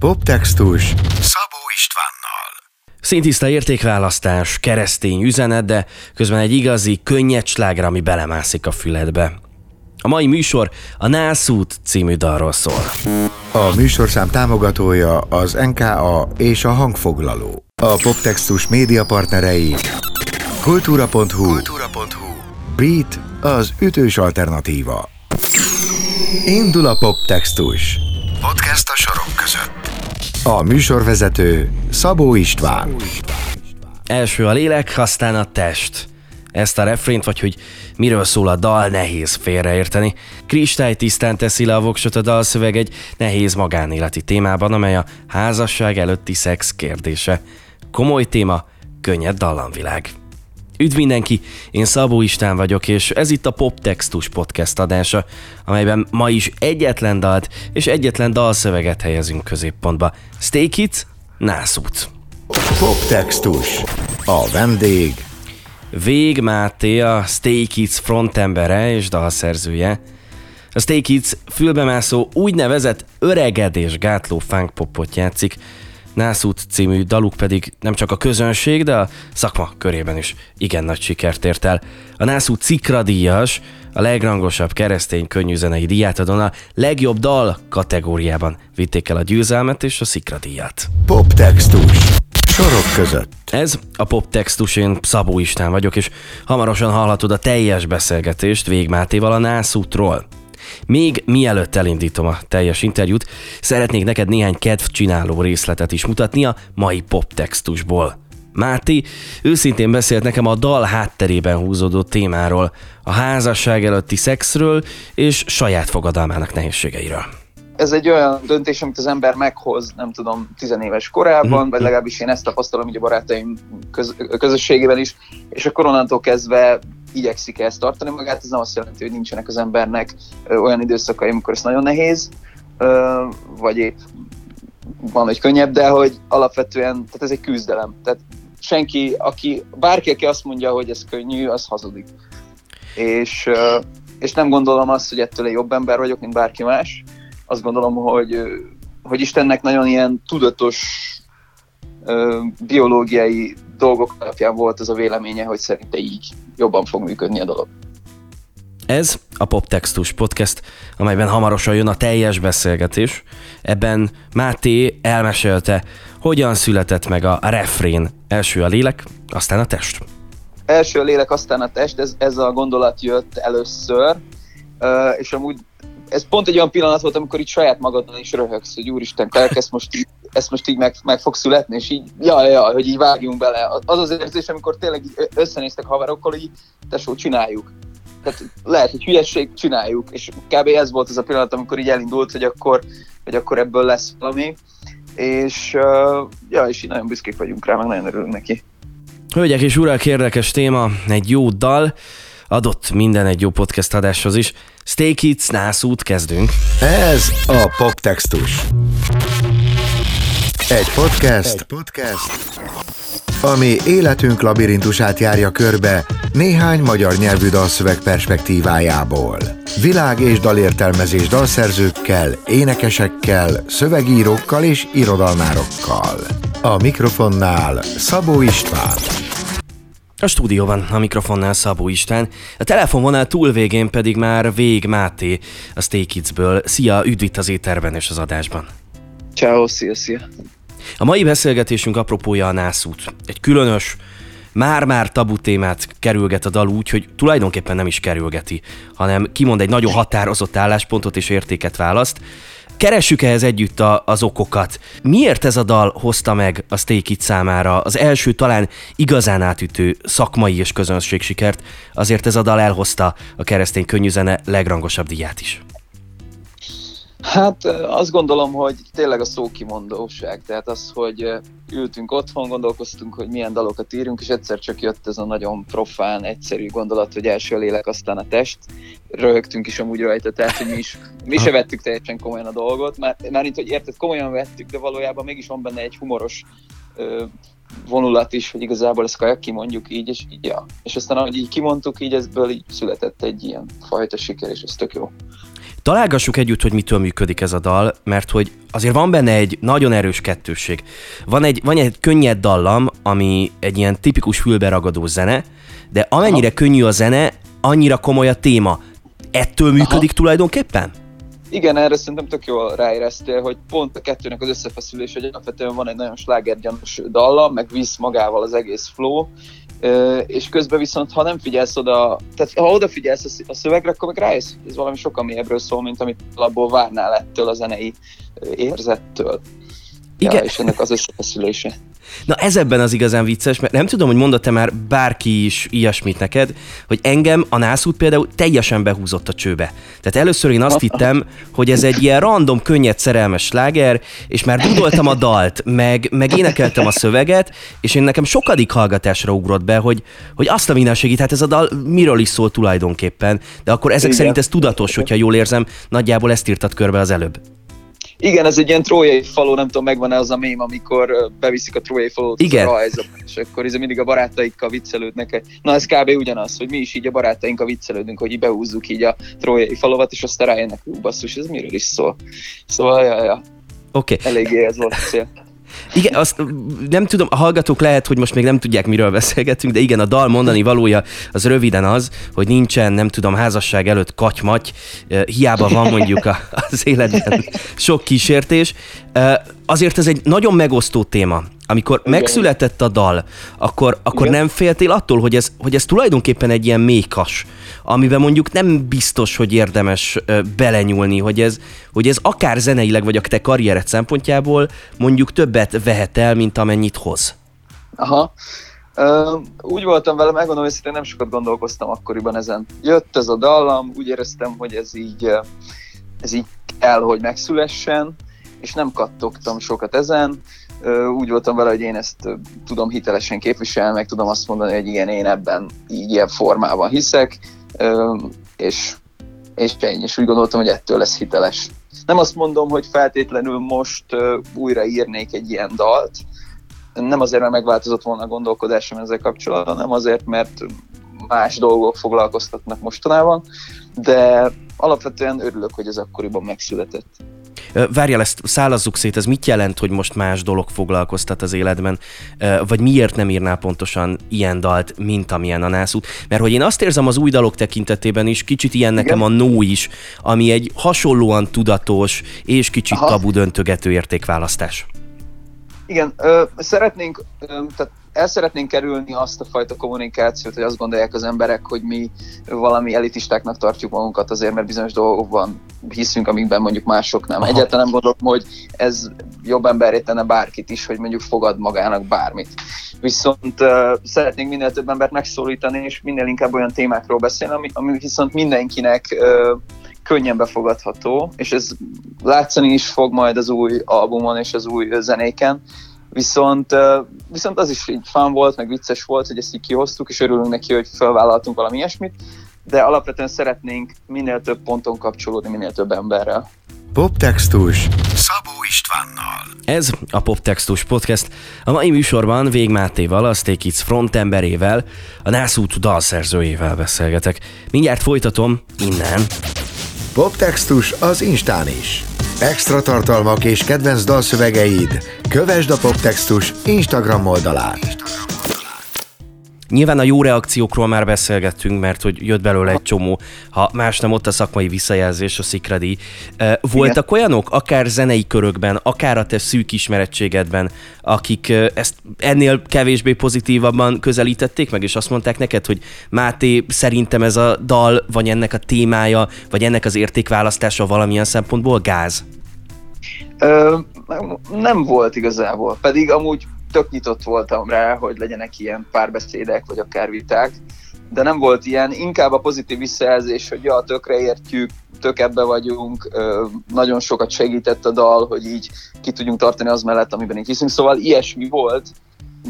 Poptextus Szabó Istvánnal Szintiszta értékválasztás, keresztény üzenet, de közben egy igazi, könnyed slágra, ami belemászik a füledbe. A mai műsor a Nászút című dalról szól. A műsorszám támogatója az NKA és a hangfoglaló. A Poptextus média partnerei kultúra.hu, kultúra.hu Beat az ütős alternatíva. Indul a Poptextus. Podcast a sorok között. A műsorvezető Szabó István. Első a lélek, aztán a test. Ezt a refrént, vagy hogy miről szól a dal, nehéz félreérteni. Kristály tisztán teszi le a voksot a dalszöveg egy nehéz magánéleti témában, amely a házasság előtti szex kérdése. Komoly téma, könnyed dallamvilág. Üdv mindenki, én Szabó István vagyok, és ez itt a Poptextus podcast adása, amelyben ma is egyetlen dalt és egyetlen dalszöveget helyezünk középpontba. Stay Kids, Nászút. Poptextus. A vendég Vég Máté, a Stay Kids frontembere és dalszerzője. A Stay Kids fülbemászó úgynevezett öregedés gátló funk popot játszik, Nászút című daluk pedig nem csak a közönség, de a szakma körében is igen nagy sikert ért el. A Nászút Cikra díjas, a legrangosabb keresztény könnyűzenei díjátadon a legjobb dal kategóriában vitték el a győzelmet és a Szikra díjat. Poptextus. Sorok között. Ez a poptextus, én Szabó István vagyok, és hamarosan hallhatod a teljes beszélgetést Végmátéval a Nászútról. Még mielőtt elindítom a teljes interjút, szeretnék neked néhány kedvcsináló részletet is mutatni a mai poptextusból. Máté őszintén beszélt nekem a dal hátterében húzódó témáról, a házasság előtti szexről és saját fogadalmának nehézségeiről ez egy olyan döntés, amit az ember meghoz, nem tudom, tizenéves korában, mm vagy legalábbis én ezt tapasztalom így a barátaim köz, közösségében is, és a koronától kezdve igyekszik ezt tartani magát, ez nem azt jelenti, hogy nincsenek az embernek olyan időszakai, amikor ez nagyon nehéz, vagy épp van, hogy könnyebb, de hogy alapvetően, tehát ez egy küzdelem. Tehát senki, aki, bárki, aki azt mondja, hogy ez könnyű, az hazudik. És, és nem gondolom azt, hogy ettől egy jobb ember vagyok, mint bárki más. Azt gondolom, hogy, hogy Istennek nagyon ilyen tudatos biológiai dolgok alapján volt az a véleménye, hogy szerinte így jobban fog működni a dolog. Ez a Poptextus Podcast, amelyben hamarosan jön a teljes beszélgetés. Ebben Máté elmesélte, hogyan született meg a refrén. Első a lélek, aztán a test. Első a lélek, aztán a test, ez, ez a gondolat jött először, és amúgy ez pont egy olyan pillanat volt, amikor itt saját magadon is röhögsz, hogy úristen, Kajak, ezt most így, ezt most így meg, meg fog születni, és így, ja, ja, hogy így vágjunk bele. Az az érzés, amikor tényleg összenéztek haverokkal, így, tesó, csináljuk. Tehát lehet, hogy hülyesség, csináljuk. És kb. ez volt az a pillanat, amikor így elindult, hogy akkor, hogy akkor ebből lesz valami. És, ja, és így nagyon büszkék vagyunk rá, meg nagyon örülünk neki. Hölgyek és urak, érdekes téma, egy jó dal adott minden egy jó podcast adáshoz is. Stay Kids, nászút, kezdünk. Ez a Poptextus. Egy podcast, egy podcast, ami életünk labirintusát járja körbe néhány magyar nyelvű dalszöveg perspektívájából. Világ és dalértelmezés dalszerzőkkel, énekesekkel, szövegírókkal és irodalmárokkal. A mikrofonnál Szabó István. A stúdióban a mikrofonnál Szabó István, a telefonvonal túlvégén pedig már Vég Máté a Stay Kids-ből. Szia, üdv itt az éterben és az adásban. Ciao, szia, szia. A mai beszélgetésünk apropója a nászút. Egy különös, már-már tabu témát kerülget a dal úgy, hogy tulajdonképpen nem is kerülgeti, hanem kimond egy nagyon határozott álláspontot és értéket választ, Keressük ehhez együtt a, az okokat. Miért ez a dal hozta meg a Stay Kids számára az első talán igazán átütő szakmai és közönség sikert, azért ez a dal elhozta a keresztény könnyűzene legrangosabb díját is. Hát azt gondolom, hogy tényleg a szókimondóság, tehát az, hogy ültünk otthon, gondolkoztunk, hogy milyen dalokat írunk, és egyszer csak jött ez a nagyon profán, egyszerű gondolat, hogy első a lélek, aztán a test. Röhögtünk is amúgy rajta, tehát hogy mi, is, mi se vettük teljesen komolyan a dolgot, már, már itt, hogy érted, komolyan vettük, de valójában mégis van benne egy humoros ö, vonulat is, hogy igazából ezt kajak kimondjuk így, és így, ja. És aztán ahogy így kimondtuk, így ezből így született egy ilyen fajta siker, és ez tök jó. Találgassuk együtt, hogy mitől működik ez a dal, mert hogy azért van benne egy nagyon erős kettősség. Van egy, van egy könnyed dallam, ami egy ilyen tipikus fülberagadó zene, de amennyire Aha. könnyű a zene, annyira komoly a téma. Ettől működik Aha. tulajdonképpen? Igen, erre szerintem tök jól ráéreztél, hogy pont a kettőnek az összefeszülés, hogy alapvetően van egy nagyon slágergyanús dallam, meg visz magával az egész flow, és közben viszont, ha nem figyelsz oda, tehát ha odafigyelsz a szövegre, akkor meg rájössz, hogy ez valami sokkal mélyebbről szól, mint amit alapból várnál ettől a zenei érzettől. Igen. Ja, és ennek az összefeszülése. Na ez ebben az igazán vicces, mert nem tudom, hogy mondott-e már bárki is ilyesmit neked, hogy engem a nászút például teljesen behúzott a csőbe. Tehát először én azt hittem, hogy ez egy ilyen random, könnyed, szerelmes sláger, és már dudoltam a dalt, meg, meg énekeltem a szöveget, és én nekem sokadik hallgatásra ugrott be, hogy, hogy azt a mindenségét, hát ez a dal miről is szól tulajdonképpen. De akkor ezek Igen. szerint ez tudatos, hogyha jól érzem, nagyjából ezt írtad körbe az előbb. Igen, ez egy ilyen trójai falu, nem tudom, megvan-e az a mém, amikor beviszik a trójai falót Igen. a rajzba, és akkor ez mindig a barátaikkal viccelődnek. Na ez kb. ugyanaz, hogy mi is így a barátainkkal viccelődünk, hogy így behúzzuk így a trójai falovat, és aztán rájönnek, ú, basszus, ez miről is szól. Szóval, ja, ja. Oké. Okay. Eléggé ez volt a cél. Igen, azt nem tudom, a hallgatók lehet, hogy most még nem tudják, miről beszélgetünk, de igen, a dal mondani valója az röviden az, hogy nincsen, nem tudom, házasság előtt katymaty, hiába van mondjuk az életben sok kísértés. Azért ez egy nagyon megosztó téma. Amikor Igen. megszületett a dal, akkor, akkor nem féltél attól, hogy ez, hogy ez tulajdonképpen egy ilyen mékas, amiben mondjuk nem biztos, hogy érdemes belenyúlni, hogy ez, hogy ez akár zeneileg, vagy a te karriered szempontjából mondjuk többet vehet el, mint amennyit hoz. Aha. Uh, úgy voltam vele, megmondom hogy nem sokat gondolkoztam akkoriban ezen. Jött ez a dallam, úgy éreztem, hogy ez így, ez így kell, hogy megszülessen, és nem kattogtam sokat ezen úgy voltam vele, hogy én ezt tudom hitelesen képviselni, meg tudom azt mondani, hogy igen, én ebben így ilyen formában hiszek, és, és ennyi, és úgy gondoltam, hogy ettől lesz hiteles. Nem azt mondom, hogy feltétlenül most újra írnék egy ilyen dalt, nem azért, mert megváltozott volna a gondolkodásom ezzel kapcsolatban, hanem azért, mert más dolgok foglalkoztatnak mostanában, de alapvetően örülök, hogy ez akkoriban megszületett. Várjál, ezt szállazzuk szét, ez mit jelent, hogy most más dolog foglalkoztat az életben, vagy miért nem írnál pontosan ilyen dalt, mint amilyen a nászút? Mert hogy én azt érzem az új dalok tekintetében is, kicsit ilyen nekem Igen. a No is, ami egy hasonlóan tudatos és kicsit Aha. tabu döntögető értékválasztás. Igen, ö, szeretnénk, ö, tehát el szeretnénk kerülni azt a fajta kommunikációt, hogy azt gondolják az emberek, hogy mi valami elitistáknak tartjuk magunkat azért, mert bizonyos dolgokban hiszünk, amikben mondjuk mások nem. Aha. Egyáltalán nem gondolom, hogy ez jobb emberré tenne bárkit is, hogy mondjuk fogad magának bármit. Viszont uh, szeretnénk minél több embert megszólítani, és minél inkább olyan témákról beszélni, ami, ami viszont mindenkinek uh, könnyen befogadható, és ez látszani is fog majd az új albumon és az új zenéken, Viszont, viszont az is így fán volt, meg vicces volt, hogy ezt így kihoztuk, és örülünk neki, hogy felvállaltunk valami ilyesmit, de alapvetően szeretnénk minél több ponton kapcsolódni, minél több emberrel. Poptextus Szabó Istvánnal. Ez a Poptextus Podcast. A mai műsorban Vég Mátéval, a Stay Kids frontemberével, a Nászút dalszerzőjével beszélgetek. Mindjárt folytatom innen. Poptextus az Instán is. Extra tartalmak és kedvenc dalszövegeid. Kövesd a Poptextus Instagram oldalát. Nyilván a jó reakciókról már beszélgettünk, mert hogy jött belőle egy csomó, ha más nem ott a szakmai visszajelzés, a szikredi. Voltak Igen. olyanok, akár zenei körökben, akár a te szűk ismerettségedben, akik ezt ennél kevésbé pozitívabban közelítették meg, és azt mondták neked, hogy Máté, szerintem ez a dal, vagy ennek a témája, vagy ennek az értékválasztása valamilyen szempontból gáz? Ö, nem volt igazából, pedig amúgy tök nyitott voltam rá, hogy legyenek ilyen párbeszédek, vagy akár viták, de nem volt ilyen, inkább a pozitív visszajelzés, hogy ja, tökre értjük, tök ebbe vagyunk, nagyon sokat segített a dal, hogy így ki tudjunk tartani az mellett, amiben így hiszünk, szóval ilyesmi volt,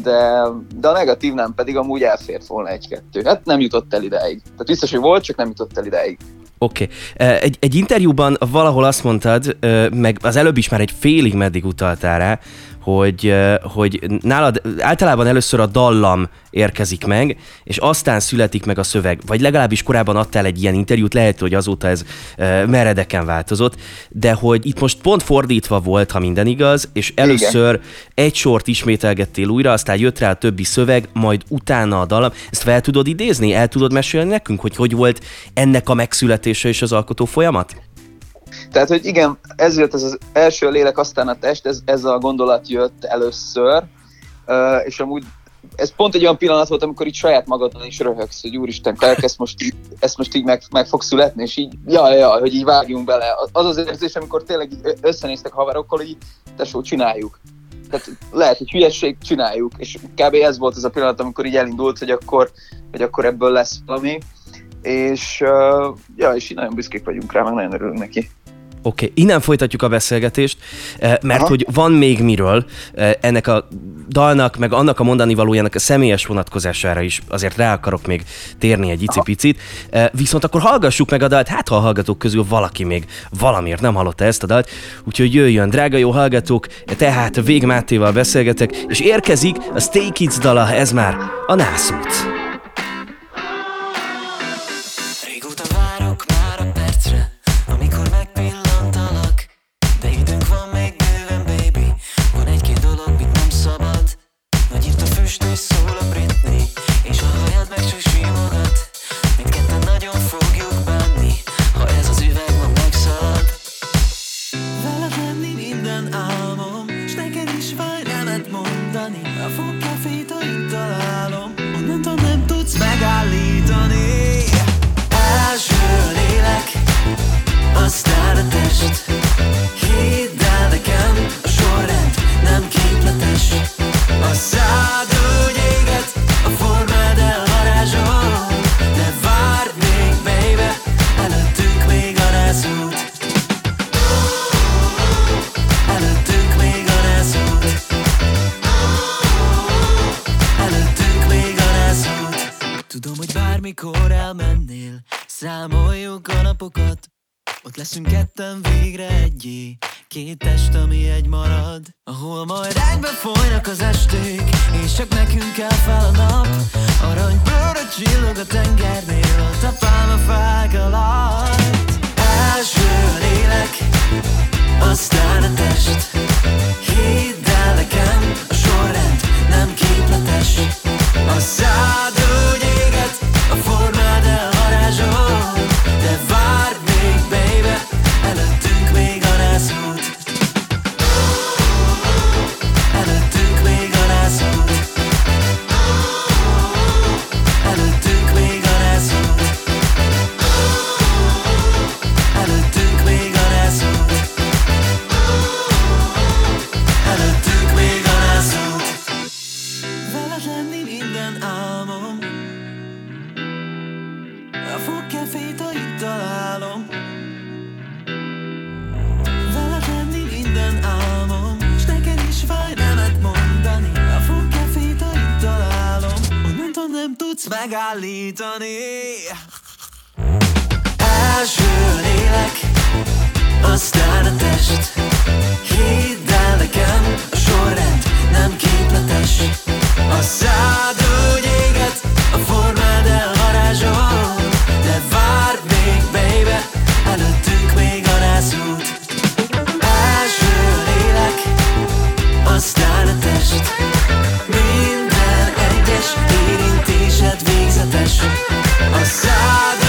de, de a negatív nem, pedig amúgy elfért volna egy-kettő. Hát nem jutott el ideig. Tehát biztos, hogy volt, csak nem jutott el ideig. Oké. Okay. Egy, egy interjúban valahol azt mondtad, meg az előbb is már egy félig meddig utaltál rá, hogy, hogy nálad általában először a dallam érkezik meg, és aztán születik meg a szöveg, vagy legalábbis korábban adtál egy ilyen interjút, lehet, hogy azóta ez meredeken változott, de hogy itt most pont fordítva volt, ha minden igaz, és először Igen. egy sort ismételgettél újra, aztán jött rá a többi szöveg, majd utána a dallam. Ezt fel tudod idézni? El tudod mesélni nekünk, hogy hogy volt ennek a megszületése és az alkotó folyamat? Tehát, hogy igen, ez jött ez az első lélek, aztán a test, ez, ez a gondolat jött először, és amúgy ez pont egy olyan pillanat volt, amikor így saját magadon is röhögsz, hogy úristen, Kajak, ezt most így, ezt most így meg, meg fog születni, és így, jaj, jaj, hogy így vágjunk bele. Az az érzés, amikor tényleg így összenéztek haverokkal, hogy így, tesó, csináljuk. Tehát lehet, hogy hülyesség, csináljuk. És kb. ez volt az a pillanat, amikor így elindult, hogy akkor, hogy akkor ebből lesz valami. És, uh, ja, és így nagyon büszkék vagyunk rá, meg nagyon örülünk neki. Oké, okay. innen folytatjuk a beszélgetést, eh, mert Aha. hogy van még miről eh, ennek a dalnak, meg annak a mondani valójának a személyes vonatkozására is azért rá akarok még térni egy icipicit. Eh, viszont akkor hallgassuk meg a dalt, hát ha a hallgatók közül valaki még valamiért nem hallotta ezt a dalt, úgyhogy jöjjön, drága jó hallgatók, tehát Vég Mátéval beszélgetek, és érkezik a Stay Kids dala, ez már a nászút. Ketten végre egyé. Két test, ami egy marad Ahol majd egybe folynak az esték És csak nekünk kell fel a nap. Arany bőrö csillog a tengernél Ott a pálmafák alatt. Első a lélek Aztán a test megállítani. Első lélek, aztán a test. Hidd el nekem, a sorrend nem képletes. A szád úgy éget, a formád elvarázsol De várj még, baby, előttünk még a rászút. Első lélek, aztán a test Egyes érintésed végzetes. A szád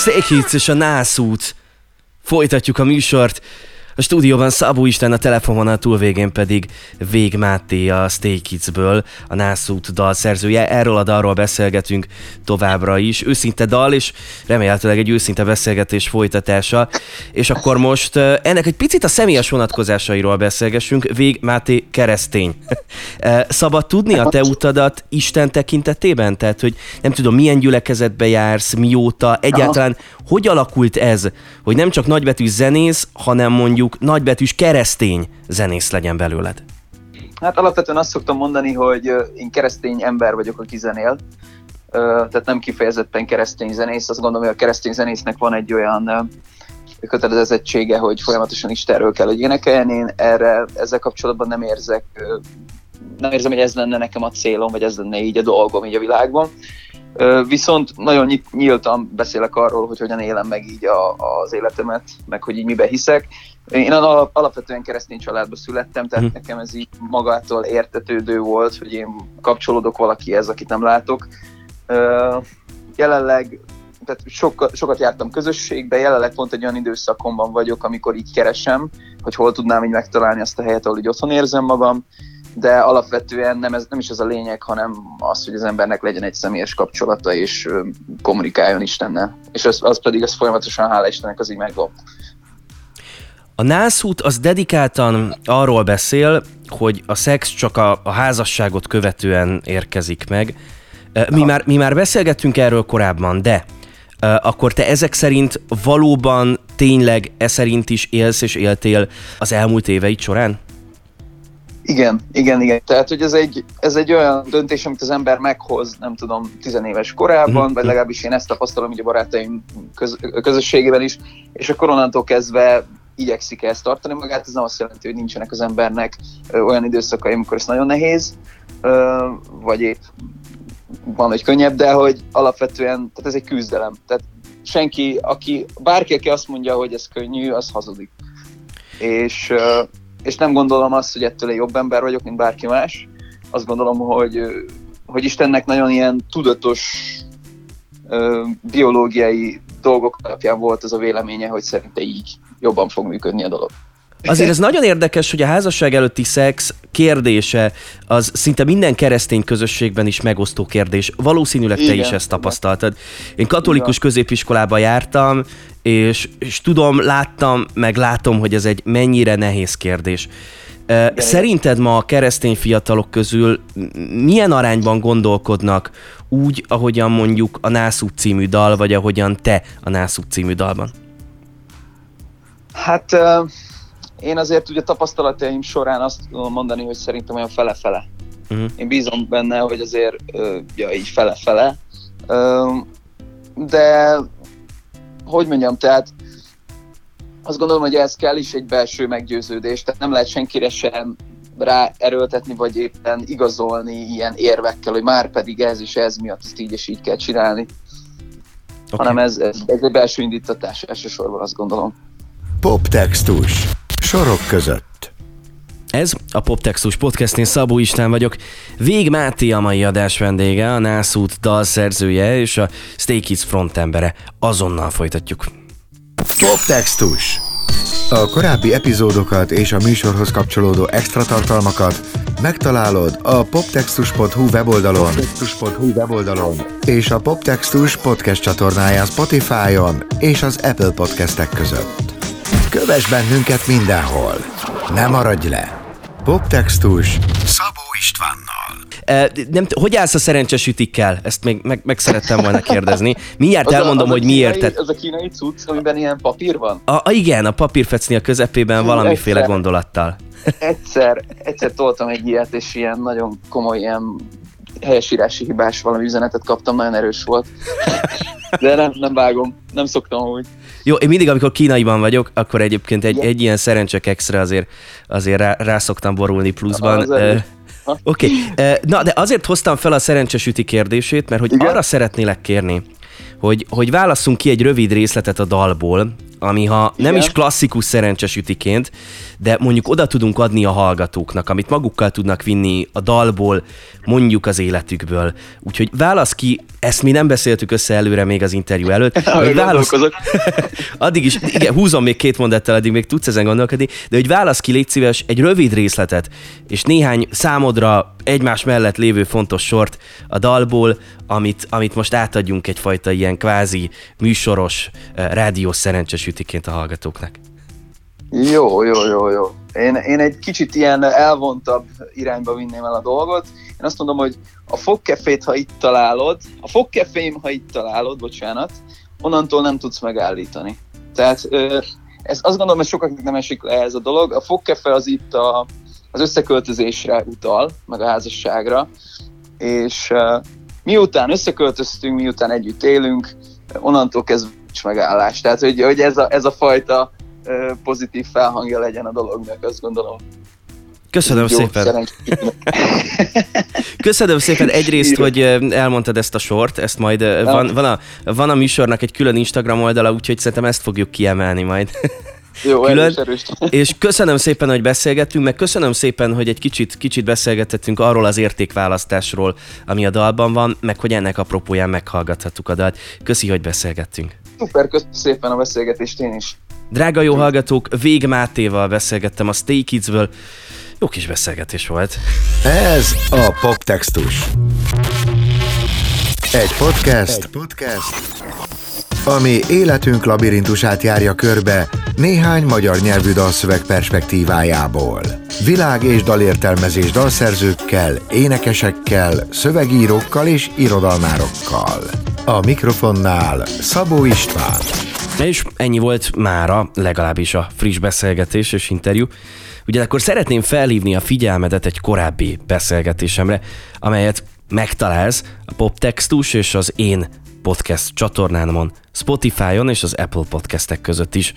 Székhic és a nászút. Folytatjuk a műsort. A stúdióban Szabó Isten, a telefonvonal túlvégén pedig Vég Máté a Stay Kids-ből, a Nászút dal szerzője. Erről a dalról beszélgetünk továbbra is. Őszinte dal, és remélhetőleg egy őszinte beszélgetés folytatása. És akkor most ennek egy picit a személyes vonatkozásairól beszélgessünk. Vég Máté keresztény. Szabad tudni a te utadat Isten tekintetében? Tehát, hogy nem tudom, milyen gyülekezetbe jársz, mióta, egyáltalán hogy alakult ez, hogy nem csak nagybetű zenész, hanem mondjuk nagybetűs keresztény zenész legyen belőled? Hát alapvetően azt szoktam mondani, hogy én keresztény ember vagyok, aki zenél, tehát nem kifejezetten keresztény zenész. Azt gondolom, hogy a keresztény zenésznek van egy olyan kötelezettsége, hogy folyamatosan Istenről kell, hogy énekeljen. Én erre ezzel kapcsolatban nem érzek, nem érzem, hogy ez lenne nekem a célom, vagy ez lenne így a dolgom így a világban. Viszont nagyon nyíltan beszélek arról, hogy hogyan élem meg így a, az életemet, meg hogy így mibe hiszek. Én alapvetően keresztény családba születtem, tehát hmm. nekem ez így magától értetődő volt, hogy én kapcsolódok valakihez, akit nem látok. Jelenleg tehát sokat, sokat jártam közösségbe, jelenleg pont egy olyan időszakomban vagyok, amikor így keresem, hogy hol tudnám így megtalálni azt a helyet, ahol így otthon érzem magam de alapvetően nem, ez, nem is ez a lényeg, hanem az, hogy az embernek legyen egy személyes kapcsolata, és kommunikáljon Istennel. És az, az pedig az folyamatosan, hála Istennek, az így megvan. A nászút az dedikáltan arról beszél, hogy a szex csak a, a házasságot követően érkezik meg. Mi már, mi már beszélgettünk erről korábban, de akkor te ezek szerint valóban tényleg e szerint is élsz és éltél az elmúlt éveid során? Igen, igen, igen. Tehát, hogy ez egy, ez egy olyan döntés, amit az ember meghoz, nem tudom, tizenéves korában, mm-hmm. vagy legalábbis én ezt tapasztalom így a barátaim köz, közösségében is, és a koronától kezdve igyekszik ezt tartani magát, ez nem azt jelenti, hogy nincsenek az embernek olyan időszakai, amikor ez nagyon nehéz, vagy épp van, hogy könnyebb, de hogy alapvetően, tehát ez egy küzdelem. Tehát senki, aki, bárki, aki azt mondja, hogy ez könnyű, az hazudik. És és nem gondolom azt, hogy ettől egy jobb ember vagyok, mint bárki más. Azt gondolom, hogy, hogy Istennek nagyon ilyen tudatos biológiai dolgok alapján volt az a véleménye, hogy szerinte így jobban fog működni a dolog. Azért ez nagyon érdekes, hogy a házasság előtti szex kérdése az szinte minden keresztény közösségben is megosztó kérdés. Valószínűleg te Igen, is ezt tapasztaltad. Én katolikus Igen. középiskolába jártam, és, és tudom, láttam, meg látom, hogy ez egy mennyire nehéz kérdés. Szerinted ma a keresztény fiatalok közül milyen arányban gondolkodnak úgy, ahogyan mondjuk a Nászút című dal, vagy ahogyan te a Nászút című dalban? Hát én azért ugye tapasztalataim során azt tudom mondani, hogy szerintem olyan fele-fele. Uh-huh. Én bízom benne, hogy azért ja, így fele-fele. De hogy mondjam, tehát azt gondolom, hogy ez kell is egy belső meggyőződés, tehát nem lehet senkire sem rá erőltetni, vagy éppen igazolni ilyen érvekkel, hogy már pedig ez is ez miatt ezt így és így kell csinálni. Okay. Hanem ez, ez, ez egy belső indítatás elsősorban, azt gondolom. Poptextus Sorok között. Ez a Poptextus Podcast, én Szabó István vagyok. Vég Máté a mai adás vendége, a Nászút dalszerzője és a Stay Kids frontembere. Azonnal folytatjuk. Poptextus. A korábbi epizódokat és a műsorhoz kapcsolódó extra tartalmakat megtalálod a poptextus.hu weboldalon, poptextus.hu weboldalon és a Poptextus podcast csatornáján Spotify-on és az Apple podcastek között. Kövess bennünket mindenhol. Ne maradj le. Poptextus Szabó Istvánnal. E, nem, hogy állsz a szerencsés ütikkel? Ezt még meg, meg szerettem volna kérdezni. Miért az elmondom, a, hogy miért. Kínai, az a kínai cucc, amiben ilyen papír van? A, a, igen, a papírfecni a közepében valamiféle egyszer, gondolattal. Egyszer, egyszer toltam egy ilyet, és ilyen nagyon komoly ilyen helyesírási hibás valami üzenetet kaptam, nagyon erős volt. De nem, nem vágom, nem szoktam úgy. Jó, én mindig, amikor kínaiban vagyok, akkor egyébként egy, egy ilyen szerencsek extra azért, azért rá, rá szoktam borulni pluszban. Oké, okay. na de azért hoztam fel a szerencsesüti kérdését, mert hogy Igen? arra szeretnélek kérni, hogy, hogy válasszunk ki egy rövid részletet a dalból, ami ha nem Igen. is klasszikus szerencsesütiként, de mondjuk oda tudunk adni a hallgatóknak, amit magukkal tudnak vinni a dalból, mondjuk az életükből. Úgyhogy válasz ki, ezt mi nem beszéltük össze előre még az interjú előtt, hogy válasz, addig is, igen, húzom még két mondattal, addig még tudsz ezen gondolkodni, de hogy válasz ki, légy szíves, egy rövid részletet, és néhány számodra egymás mellett lévő fontos sort a dalból, amit, amit most átadjunk egyfajta ilyen kvázi műsoros, eh, rádiós szerencsesütiként a hallgatóknak. Jó, jó, jó, jó. Én, én egy kicsit ilyen elvontabb irányba vinném el a dolgot. Én azt mondom, hogy a fogkefét, ha itt találod, a fogkefém, ha itt találod, bocsánat, onnantól nem tudsz megállítani. Tehát ez, azt gondolom, hogy sokaknak nem esik le ez a dolog. A fogkefe az itt a, az összeköltözésre utal, meg a házasságra, és miután összeköltöztünk, miután együtt élünk, onnantól kezdve nincs megállás. Tehát, hogy, hogy ez, a, ez a fajta pozitív felhangja legyen a dolognak, azt gondolom. Köszönöm Jó, szépen. Köszönöm szépen egyrészt, hogy elmondtad ezt a sort, ezt majd van, van, a, van a műsornak egy külön Instagram oldala, úgyhogy szerintem ezt fogjuk kiemelni majd. Jó, Külön- erős. És köszönöm szépen, hogy beszélgettünk, meg köszönöm szépen, hogy egy kicsit, kicsit beszélgetettünk arról az értékválasztásról, ami a dalban van, meg hogy ennek apropóján meghallgathattuk a dalt. Köszi, hogy beszélgettünk. Szuper, köszönöm szépen a beszélgetést én is. Drága jó hallgatók, Vég Mátéval beszélgettem a Stay Kids-ből. Jó kis beszélgetés volt. Ez a Poptextus. Egy podcast, Egy podcast, ami életünk labirintusát járja körbe néhány magyar nyelvű dalszöveg perspektívájából. Világ és dalértelmezés dalszerzőkkel, énekesekkel, szövegírókkal és irodalmárokkal. A mikrofonnál Szabó István. És ennyi volt mára, legalábbis a friss beszélgetés és interjú. Ugye akkor szeretném felhívni a figyelmedet egy korábbi beszélgetésemre, amelyet megtalálsz a Poptextus és az én podcast csatornámon, Spotify-on és az Apple podcastek között is.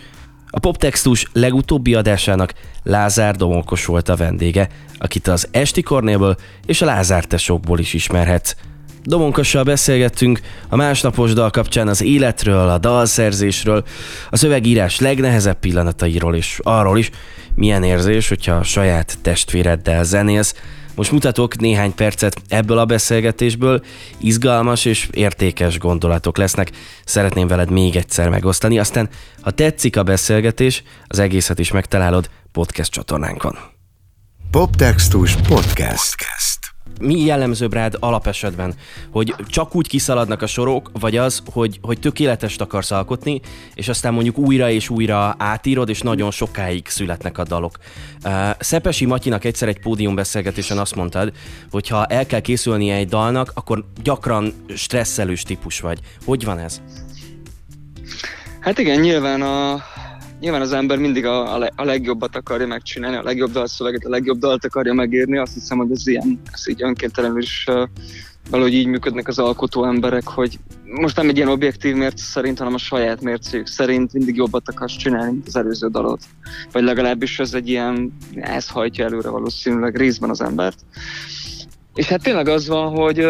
A Poptextus legutóbbi adásának Lázár Domokos volt a vendége, akit az Esti Kornélből és a Lázár tesókból is ismerhetsz. Domonkossal beszélgettünk a másnapos dal kapcsán az életről, a dalszerzésről, a szövegírás legnehezebb pillanatairól és arról is, milyen érzés, hogyha a saját testvéreddel zenélsz. Most mutatok néhány percet ebből a beszélgetésből, izgalmas és értékes gondolatok lesznek, szeretném veled még egyszer megosztani, aztán ha tetszik a beszélgetés, az egészet is megtalálod podcast csatornánkon. Poptextus Podcast. Podcast. Mi jellemzőbb rád alapesetben? Hogy csak úgy kiszaladnak a sorok, vagy az, hogy, hogy tökéletest akarsz alkotni, és aztán mondjuk újra és újra átírod, és nagyon sokáig születnek a dalok. Uh, Szepesi Matyinak egyszer egy pódiumbeszélgetésen azt mondtad, hogy ha el kell készülnie egy dalnak, akkor gyakran stresszelős típus vagy. Hogy van ez? Hát igen, nyilván, a, nyilván az ember mindig a, a, a legjobbat akarja megcsinálni, a legjobb dalszöveget, a legjobb dalt akarja megírni. Azt hiszem, hogy ez ilyen, ez így önkéntelenül is uh, valahogy így működnek az alkotó emberek, hogy most nem egy ilyen objektív mérce szerint, hanem a saját mércéjük szerint mindig jobbat akarsz csinálni, mint az előző dalot. Vagy legalábbis ez egy ilyen, ez hajtja előre valószínűleg részben az embert. És hát tényleg az van, hogy,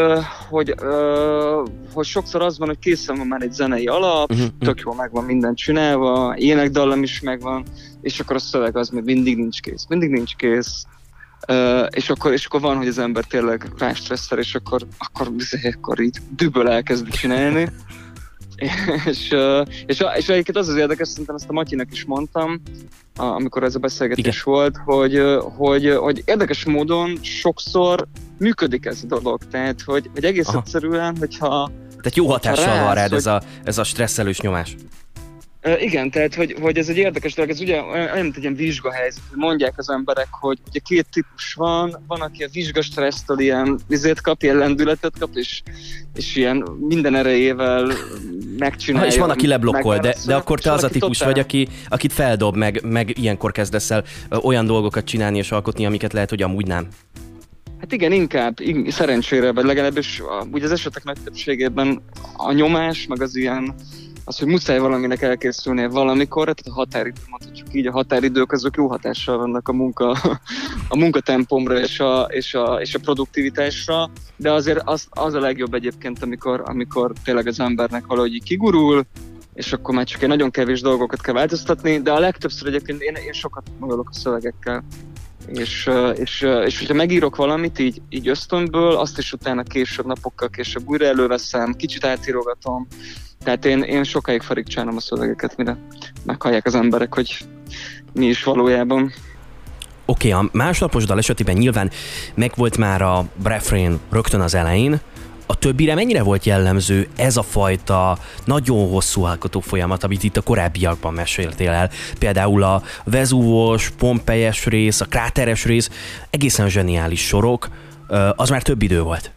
hogy, hogy sokszor az van, hogy készen van már egy zenei alap, uh-huh. tök jól megvan minden csinálva, énekdallam is megvan, és akkor a szöveg az még mindig nincs kész. Mindig nincs kész. És, akkor, és akkor van, hogy az ember tényleg rástresszel, és akkor, akkor, akkor így düböl elkezdi csinálni. És, és, és, egyébként az az érdekes, szerintem ezt a Matyinak is mondtam, amikor ez a beszélgetés Igen. volt, hogy, hogy, hogy érdekes módon sokszor működik ez a dolog. Tehát, hogy, hogy egész Aha. egyszerűen, hogyha Tehát jó hatással ráállsz, van rád hogy- ez a, ez a stresszelős nyomás. Igen, tehát hogy, hogy ez egy érdekes dolog, ez ugye olyan, mint egy ilyen vizsgahelyzet, hogy mondják az emberek, hogy ugye két típus van, van, aki a vizsgastressztől ilyen vizét kap, ilyen lendületet kap, és, és ilyen minden erejével megcsinálja. Ha, és van, aki leblokkol, de, de akkor te az a típus totál- vagy, aki, akit feldob, meg, meg ilyenkor kezdesz el olyan dolgokat csinálni és alkotni, amiket lehet, hogy amúgy nem. Hát igen, inkább, ig- szerencsére, vagy legalábbis a, ugye az esetek nagy többségében a nyomás, meg az ilyen, az, hogy muszáj valaminek elkészülnie valamikor, tehát a határidő, mondhatjuk így, a határidők azok jó hatással vannak a munka, a munkatempomra és a, és a, és a produktivitásra, de azért az, az a legjobb egyébként, amikor, amikor tényleg az embernek valahogy kigurul, és akkor már csak egy nagyon kevés dolgokat kell változtatni, de a legtöbbször egyébként én, én sokat magolok a szövegekkel. És, és, és hogyha megírok valamit így, így ösztönből, azt is utána később, napokkal később újra előveszem, kicsit átírogatom, tehát én, én sokáig farigcsálom a szövegeket, mire meghallják az emberek, hogy mi is valójában. Oké, okay, a másnapos dal esetében nyilván megvolt már a refrain rögtön az elején, a többire mennyire volt jellemző ez a fajta nagyon hosszú alkotó folyamat, amit itt a korábbiakban meséltél el? Például a Vezúvos, Pompelyes rész, a Kráteres rész, egészen zseniális sorok, az már több idő volt.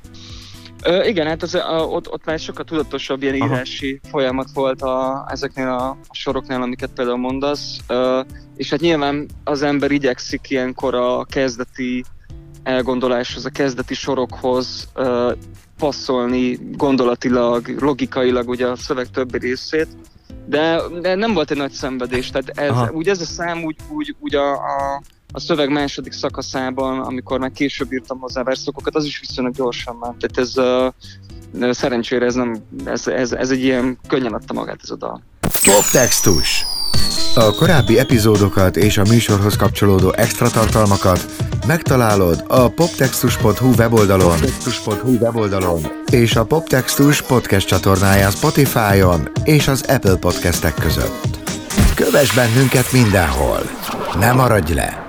Ö, igen, hát az, a, ott, ott már sokkal tudatosabb ilyen írási Aha. folyamat volt a, ezeknél a, a soroknál, amiket például mondasz, ö, és hát nyilván az ember igyekszik ilyenkor a kezdeti elgondoláshoz, a kezdeti sorokhoz ö, passzolni gondolatilag, logikailag ugye a szöveg többi részét, de, de nem volt egy nagy szenvedés, tehát ez, úgy ez a szám úgy, úgy, úgy a, a, a szöveg második szakaszában, amikor már később írtam hozzá verszokokat, az is viszonylag gyorsan ment. Tehát ez uh, szerencsére ez, nem, ez, ez, ez egy ilyen könnyen adta magát ez a dal. Poptextus A korábbi epizódokat és a műsorhoz kapcsolódó extra tartalmakat megtalálod a poptextus.hu weboldalon, poptextus.hu weboldalon és a Poptextus podcast csatornáján Spotify-on és az Apple podcastek között. Kövess bennünket mindenhol! Ne maradj le!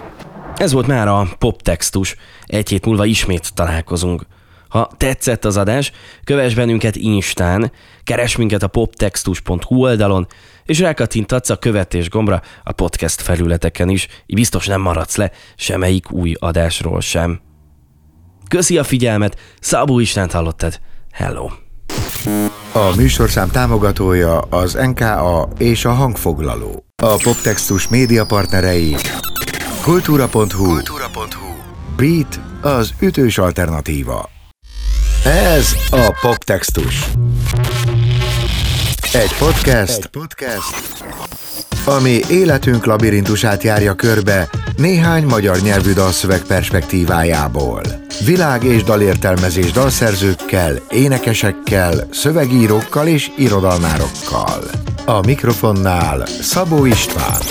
Ez volt már a poptextus. Egy hét múlva ismét találkozunk. Ha tetszett az adás, kövess bennünket Instán, keres minket a poptextus.hu oldalon, és rákattintatsz a követés gombra a podcast felületeken is, így biztos nem maradsz le semmelyik új adásról sem. Köszi a figyelmet, Szabó Istent hallottad. Hello! A műsorszám támogatója az NKA és a hangfoglaló. A Poptextus média partnerei Kultúra.hu Kultúra.hu Beat az ütős alternatíva. Ez a Poptextus. Egy podcast, Egy podcast, ami életünk labirintusát járja körbe néhány magyar nyelvű dalszöveg perspektívájából. Világ és dalértelmezés dalszerzőkkel, énekesekkel, szövegírókkal és irodalmárokkal. A mikrofonnál Szabó István.